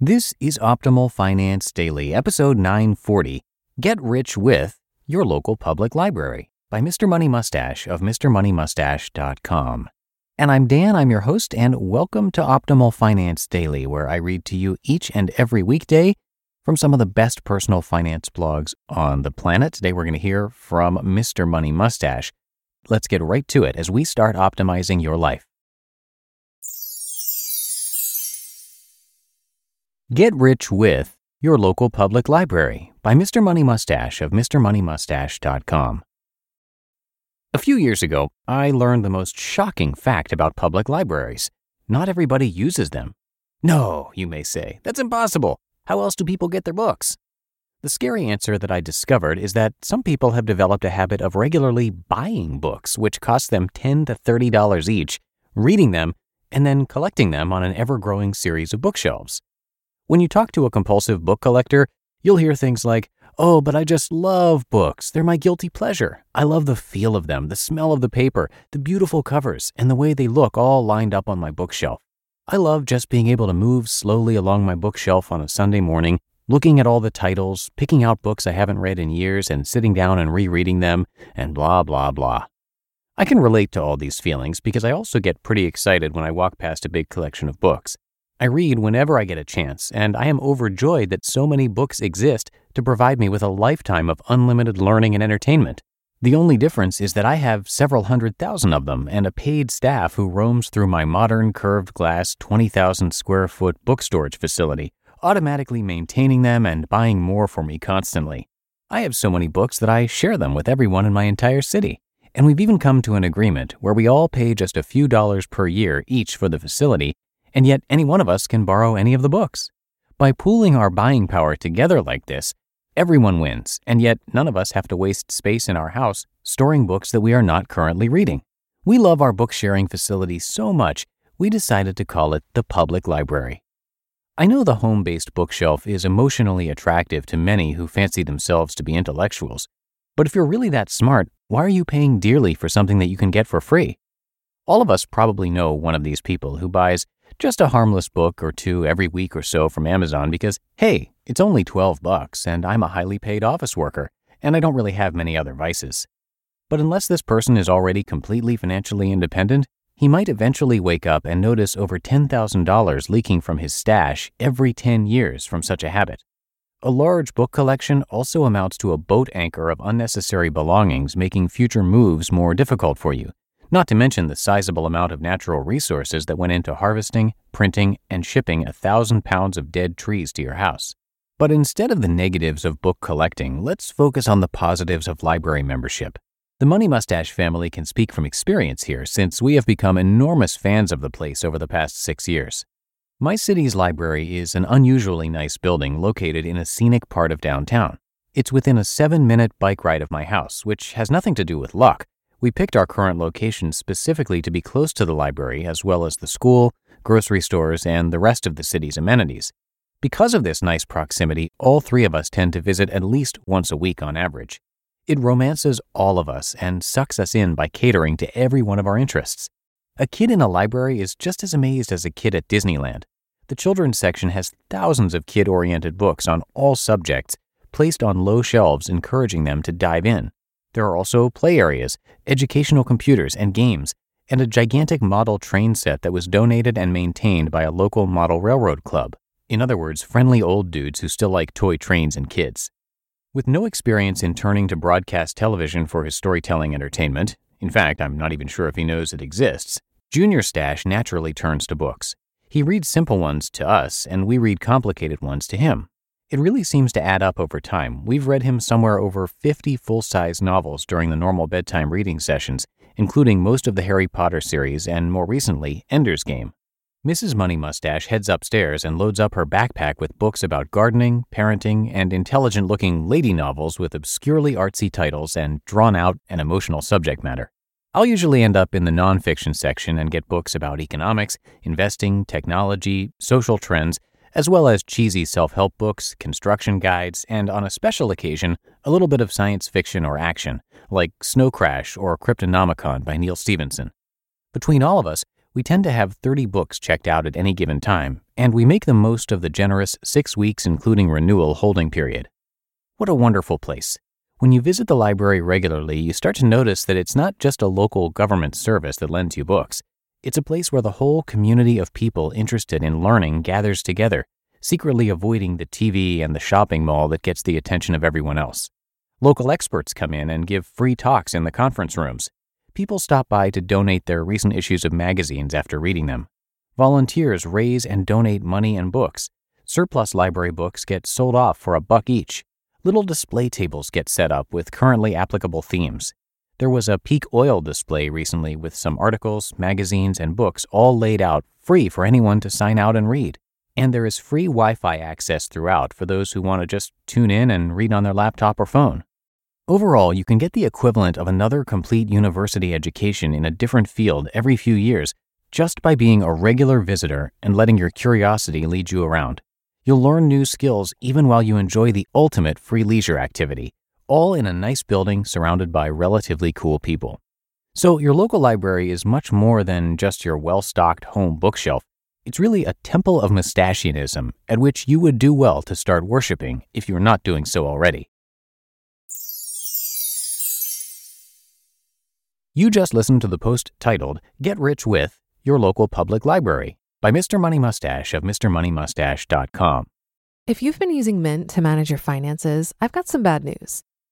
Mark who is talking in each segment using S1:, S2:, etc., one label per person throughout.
S1: This is Optimal Finance Daily, episode 940 Get Rich with Your Local Public Library by Mr. Money Mustache of MrMoneyMustache.com. And I'm Dan, I'm your host, and welcome to Optimal Finance Daily, where I read to you each and every weekday from some of the best personal finance blogs on the planet. Today we're going to hear from Mr. Money Mustache. Let's get right to it as we start optimizing your life. Get Rich with Your Local Public Library by Mr. Money Mustache of MrMoneyMustache.com. A few years ago, I learned the most shocking fact about public libraries. Not everybody uses them. No, you may say, that's impossible. How else do people get their books? The scary answer that I discovered is that some people have developed a habit of regularly buying books, which cost them 10 to $30 each, reading them, and then collecting them on an ever growing series of bookshelves. When you talk to a compulsive book collector, you'll hear things like, Oh, but I just love books. They're my guilty pleasure. I love the feel of them, the smell of the paper, the beautiful covers, and the way they look all lined up on my bookshelf. I love just being able to move slowly along my bookshelf on a Sunday morning, looking at all the titles, picking out books I haven't read in years, and sitting down and rereading them, and blah, blah, blah. I can relate to all these feelings because I also get pretty excited when I walk past a big collection of books. I read whenever I get a chance, and I am overjoyed that so many books exist to provide me with a lifetime of unlimited learning and entertainment. The only difference is that I have several hundred thousand of them and a paid staff who roams through my modern curved glass 20,000 square foot book storage facility, automatically maintaining them and buying more for me constantly. I have so many books that I share them with everyone in my entire city. And we've even come to an agreement where we all pay just a few dollars per year each for the facility and yet any one of us can borrow any of the books. By pooling our buying power together like this, everyone wins, and yet none of us have to waste space in our house storing books that we are not currently reading. We love our book sharing facility so much, we decided to call it the Public Library. I know the home based bookshelf is emotionally attractive to many who fancy themselves to be intellectuals, but if you're really that smart, why are you paying dearly for something that you can get for free? All of us probably know one of these people who buys just a harmless book or two every week or so from Amazon because, hey, it's only 12 bucks and I'm a highly paid office worker and I don't really have many other vices. But unless this person is already completely financially independent, he might eventually wake up and notice over $10,000 leaking from his stash every 10 years from such a habit. A large book collection also amounts to a boat anchor of unnecessary belongings, making future moves more difficult for you not to mention the sizable amount of natural resources that went into harvesting, printing, and shipping a thousand pounds of dead trees to your house. But instead of the negatives of book collecting, let's focus on the positives of library membership. The Money Mustache family can speak from experience here since we have become enormous fans of the place over the past six years. My city's library is an unusually nice building located in a scenic part of downtown. It's within a seven minute bike ride of my house, which has nothing to do with luck, we picked our current location specifically to be close to the library as well as the school, grocery stores, and the rest of the city's amenities. Because of this nice proximity, all three of us tend to visit at least once a week on average. It romances all of us and sucks us in by catering to every one of our interests. A kid in a library is just as amazed as a kid at Disneyland. The children's section has thousands of kid oriented books on all subjects, placed on low shelves, encouraging them to dive in. There are also play areas, educational computers, and games, and a gigantic model train set that was donated and maintained by a local model railroad club. In other words, friendly old dudes who still like toy trains and kids. With no experience in turning to broadcast television for his storytelling entertainment, in fact, I'm not even sure if he knows it exists, Junior Stash naturally turns to books. He reads simple ones to us, and we read complicated ones to him. It really seems to add up over time. We've read him somewhere over 50 full size novels during the normal bedtime reading sessions, including most of the Harry Potter series and more recently, Ender's Game. Mrs. Money Mustache heads upstairs and loads up her backpack with books about gardening, parenting, and intelligent looking lady novels with obscurely artsy titles and drawn out and emotional subject matter. I'll usually end up in the nonfiction section and get books about economics, investing, technology, social trends, as well as cheesy self help books, construction guides, and on a special occasion, a little bit of science fiction or action, like Snow Crash or Cryptonomicon by Neal Stephenson. Between all of us, we tend to have 30 books checked out at any given time, and we make the most of the generous six weeks including renewal holding period. What a wonderful place. When you visit the library regularly, you start to notice that it's not just a local government service that lends you books. It's a place where the whole community of people interested in learning gathers together, secretly avoiding the TV and the shopping mall that gets the attention of everyone else. Local experts come in and give free talks in the conference rooms people stop by to donate their recent issues of magazines after reading them. Volunteers raise and donate money and books. Surplus library books get sold off for a buck each. Little display tables get set up with currently applicable themes. There was a peak oil display recently with some articles, magazines, and books all laid out free for anyone to sign out and read. And there is free Wi Fi access throughout for those who want to just tune in and read on their laptop or phone. Overall, you can get the equivalent of another complete university education in a different field every few years just by being a regular visitor and letting your curiosity lead you around. You'll learn new skills even while you enjoy the ultimate free leisure activity, all in a nice building surrounded by relatively cool people. So, your local library is much more than just your well stocked home bookshelf. It's really a temple of mustachianism at which you would do well to start worshiping if you're not doing so already. You just listened to the post titled Get Rich With Your Local Public Library by Mr. Money Mustache of MrMoneyMustache.com.
S2: If you've been using Mint to manage your finances, I've got some bad news.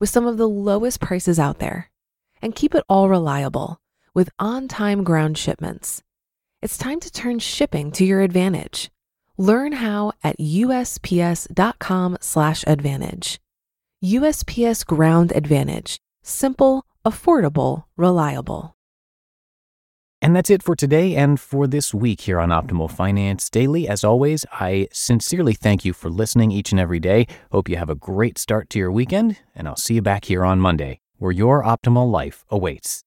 S2: with some of the lowest prices out there. And keep it all reliable with on time ground shipments. It's time to turn shipping to your advantage. Learn how at usps.com/advantage. USPS Ground Advantage. Simple, affordable, reliable.
S1: And that's it for today and for this week here on Optimal Finance Daily. As always, I sincerely thank you for listening each and every day. Hope you have a great start to your weekend, and I'll see you back here on Monday, where your optimal life awaits.